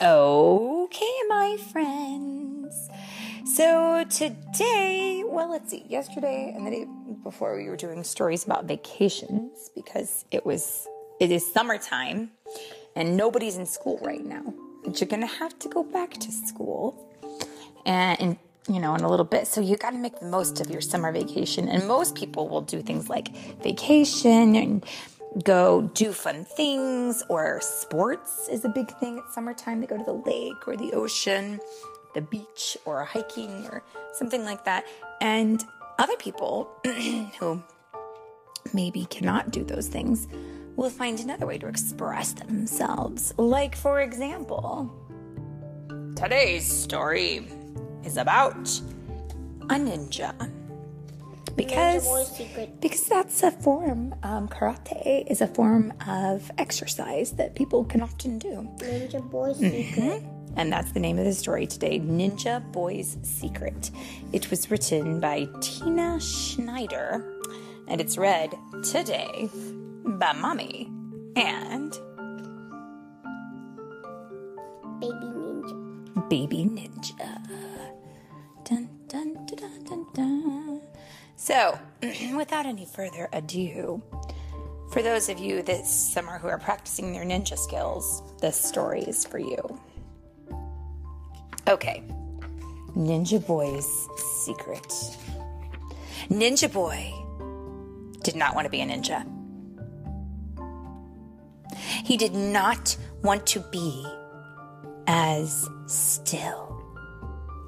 Okay, my friends. So today, well, let's see, yesterday and the day before we were doing stories about vacations because it was, it is summertime and nobody's in school right now. But you're going to have to go back to school and, and you know, in a little bit. So you got to make the most of your summer vacation. And most people will do things like vacation and go do fun things or sports is a big thing at summertime. They go to the lake or the ocean, the beach or hiking or something like that. And other people who maybe cannot do those things will find another way to express themselves. Like, for example, today's story is about a ninja because because that's a form um, karate is a form of exercise that people can often do Ninja Boy Secret. and that's the name of the story today ninja boy's secret it was written by tina schneider and it's read today by mommy and Baby Ninja. baby ninja dun, dun, dun, dun, dun, dun. So without any further ado for those of you this summer who are practicing their ninja skills this story is for you. Okay. Ninja boy's secret. Ninja boy did not want to be a ninja. He did not want to be as still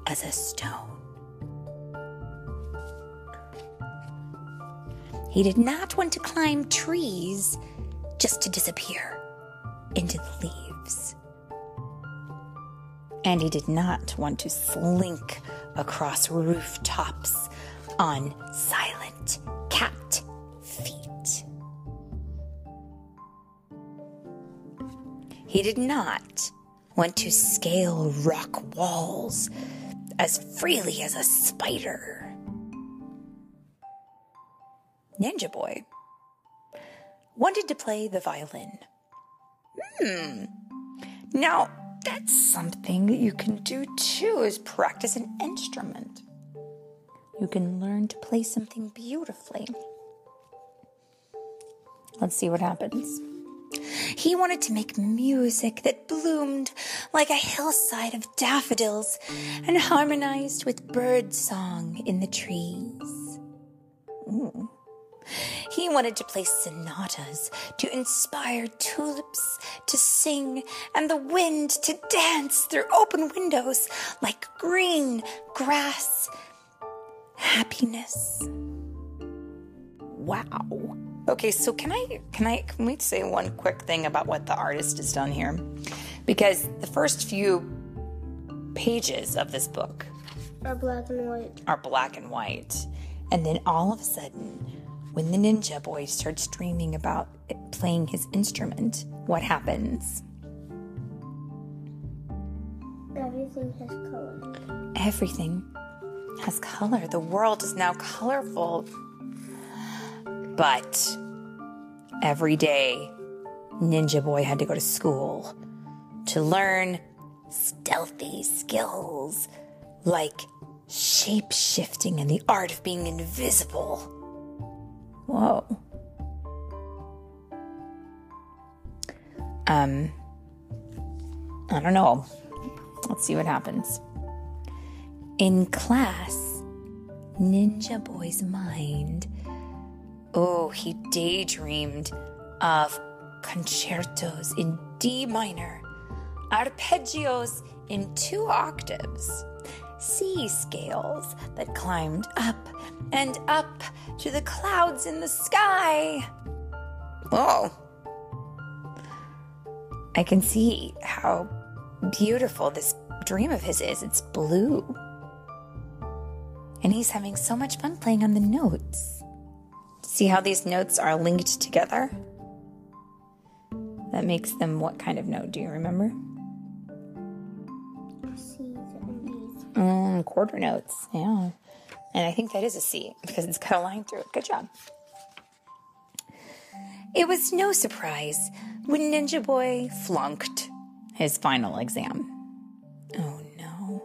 as a stone. He did not want to climb trees just to disappear into the leaves. And he did not want to slink across rooftops on silent cat feet. He did not want to scale rock walls as freely as a spider. Ninja Boy wanted to play the violin. Hmm. Now, that's something that you can do too, is practice an instrument. You can learn to play something beautifully. Let's see what happens. He wanted to make music that bloomed like a hillside of daffodils and harmonized with bird song in the trees. Ooh. He wanted to play sonatas to inspire tulips to sing and the wind to dance through open windows like green grass. Happiness. Wow. Okay, so can I can I can we say one quick thing about what the artist has done here? Because the first few pages of this book are black and white. are black and white. And then all of a sudden, when the ninja boy starts dreaming about playing his instrument, what happens? Everything has color. Everything has color. The world is now colorful. But every day, Ninja Boy had to go to school to learn stealthy skills like shape shifting and the art of being invisible. Whoa. Um, I don't know. Let's see what happens. In class, Ninja Boy's mind. Oh, he daydreamed of concertos in D minor, arpeggios in two octaves, C scales that climbed up and up to the clouds in the sky. Oh, I can see how beautiful this dream of his is. It's blue. And he's having so much fun playing on the notes. See how these notes are linked together? That makes them what kind of note? Do you remember? Mm, quarter notes, yeah. And I think that is a C because it's got a line through it. Good job. It was no surprise when Ninja Boy flunked his final exam. Oh no.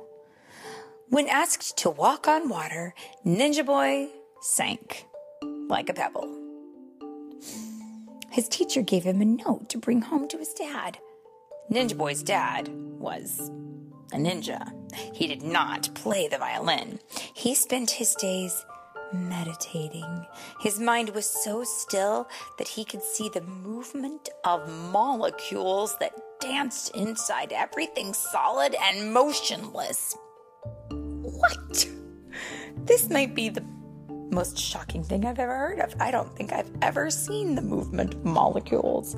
When asked to walk on water, Ninja Boy sank like a pebble. His teacher gave him a note to bring home to his dad. Ninja Boy's dad was a ninja. He did not play the violin. He spent his days meditating. His mind was so still that he could see the movement of molecules that danced inside everything solid and motionless. What? This might be the most shocking thing I've ever heard of. I don't think I've ever seen the movement of molecules.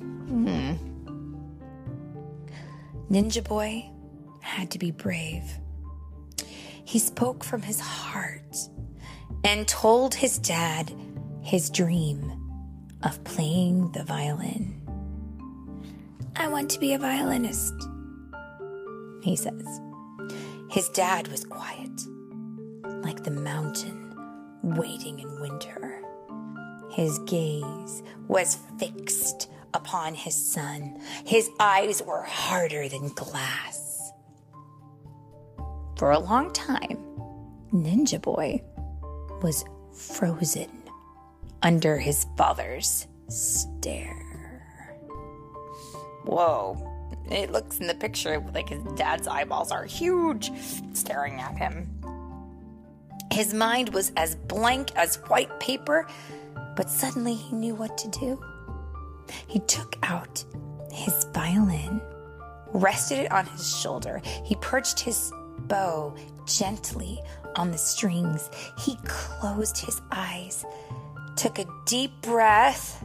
Hmm. Ninja Boy had to be brave. He spoke from his heart and told his dad his dream of playing the violin. I want to be a violinist, he says. His dad was quiet, like the mountain waiting in winter. His gaze was fixed upon his son. His eyes were harder than glass. For a long time, Ninja Boy was frozen under his father's stare. Whoa. It looks in the picture like his dad's eyeballs are huge, staring at him. His mind was as blank as white paper, but suddenly he knew what to do. He took out his violin, rested it on his shoulder. He perched his bow gently on the strings. He closed his eyes, took a deep breath.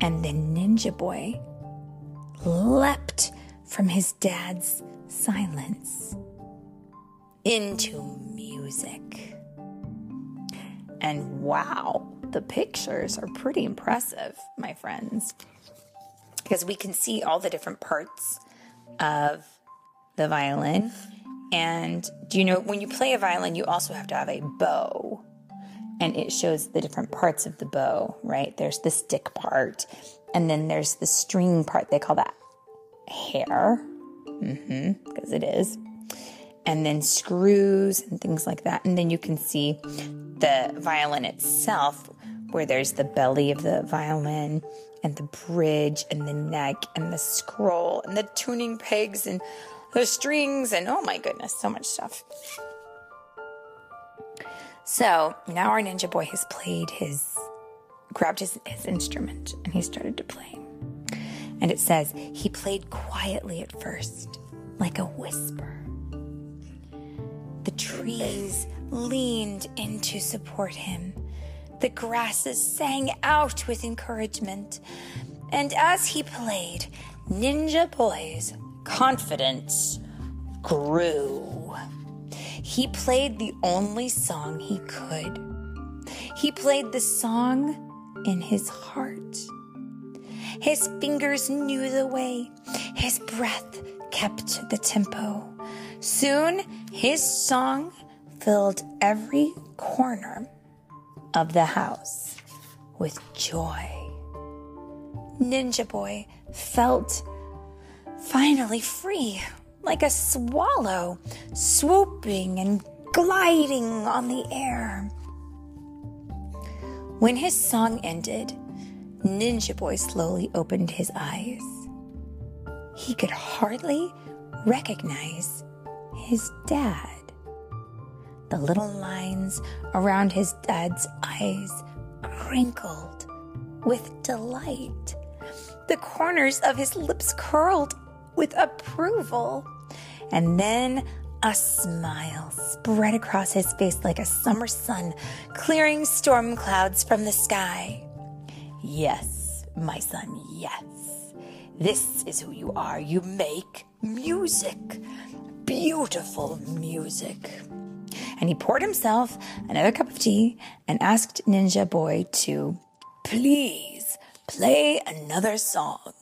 And then Ninja Boy leapt from his dad's silence into music. And wow, the pictures are pretty impressive, my friends, because we can see all the different parts of the violin. And do you know when you play a violin, you also have to have a bow, and it shows the different parts of the bow, right? There's the stick part, and then there's the string part. They call that hair, mm-hmm, because it is. And then screws and things like that. And then you can see the violin itself, where there's the belly of the violin and the bridge and the neck and the scroll and the tuning pegs and the strings and oh my goodness, so much stuff. So now our ninja boy has played his, grabbed his, his instrument and he started to play. And it says, he played quietly at first, like a whisper. The trees leaned in to support him. The grasses sang out with encouragement. And as he played, Ninja Boy's confidence grew. He played the only song he could. He played the song in his heart. His fingers knew the way. His breath kept the tempo. Soon his song filled every corner of the house with joy. Ninja Boy felt finally free, like a swallow swooping and gliding on the air. When his song ended, Ninja Boy slowly opened his eyes. He could hardly recognize his dad. The little lines around his dad's eyes crinkled with delight. The corners of his lips curled with approval. And then a smile spread across his face like a summer sun, clearing storm clouds from the sky. Yes, my son, yes. This is who you are. You make music. Beautiful music. And he poured himself another cup of tea and asked Ninja Boy to please play another song.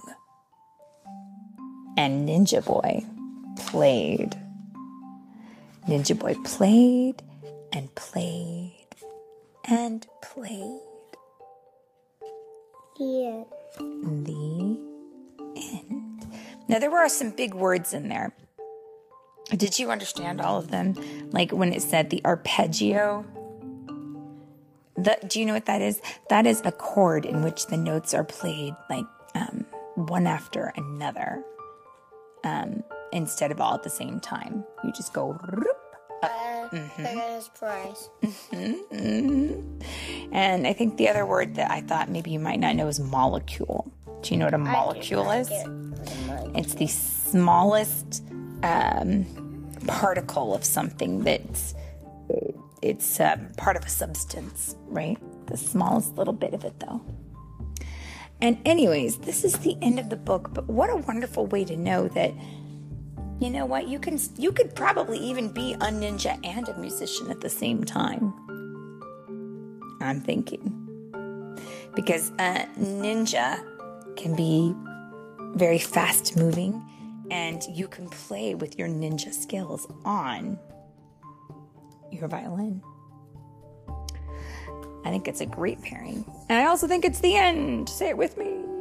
And Ninja Boy played. Ninja Boy played and played and played. The end. The end. Now, there were some big words in there. Did you understand all of them? Like when it said the arpeggio? The, do you know what that is? That is a chord in which the notes are played like um, one after another um, instead of all at the same time. You just go. Uh, Paradise Prize. And I think the other word that I thought maybe you might not know is molecule. Do you know what a molecule is? It's the smallest um, particle of something that's it's um, part of a substance, right? The smallest little bit of it, though. And anyways, this is the end of the book. But what a wonderful way to know that you know what you can you could probably even be a ninja and a musician at the same time. I'm thinking because a ninja can be very fast moving and you can play with your ninja skills on your violin. I think it's a great pairing. And I also think it's the end. Say it with me.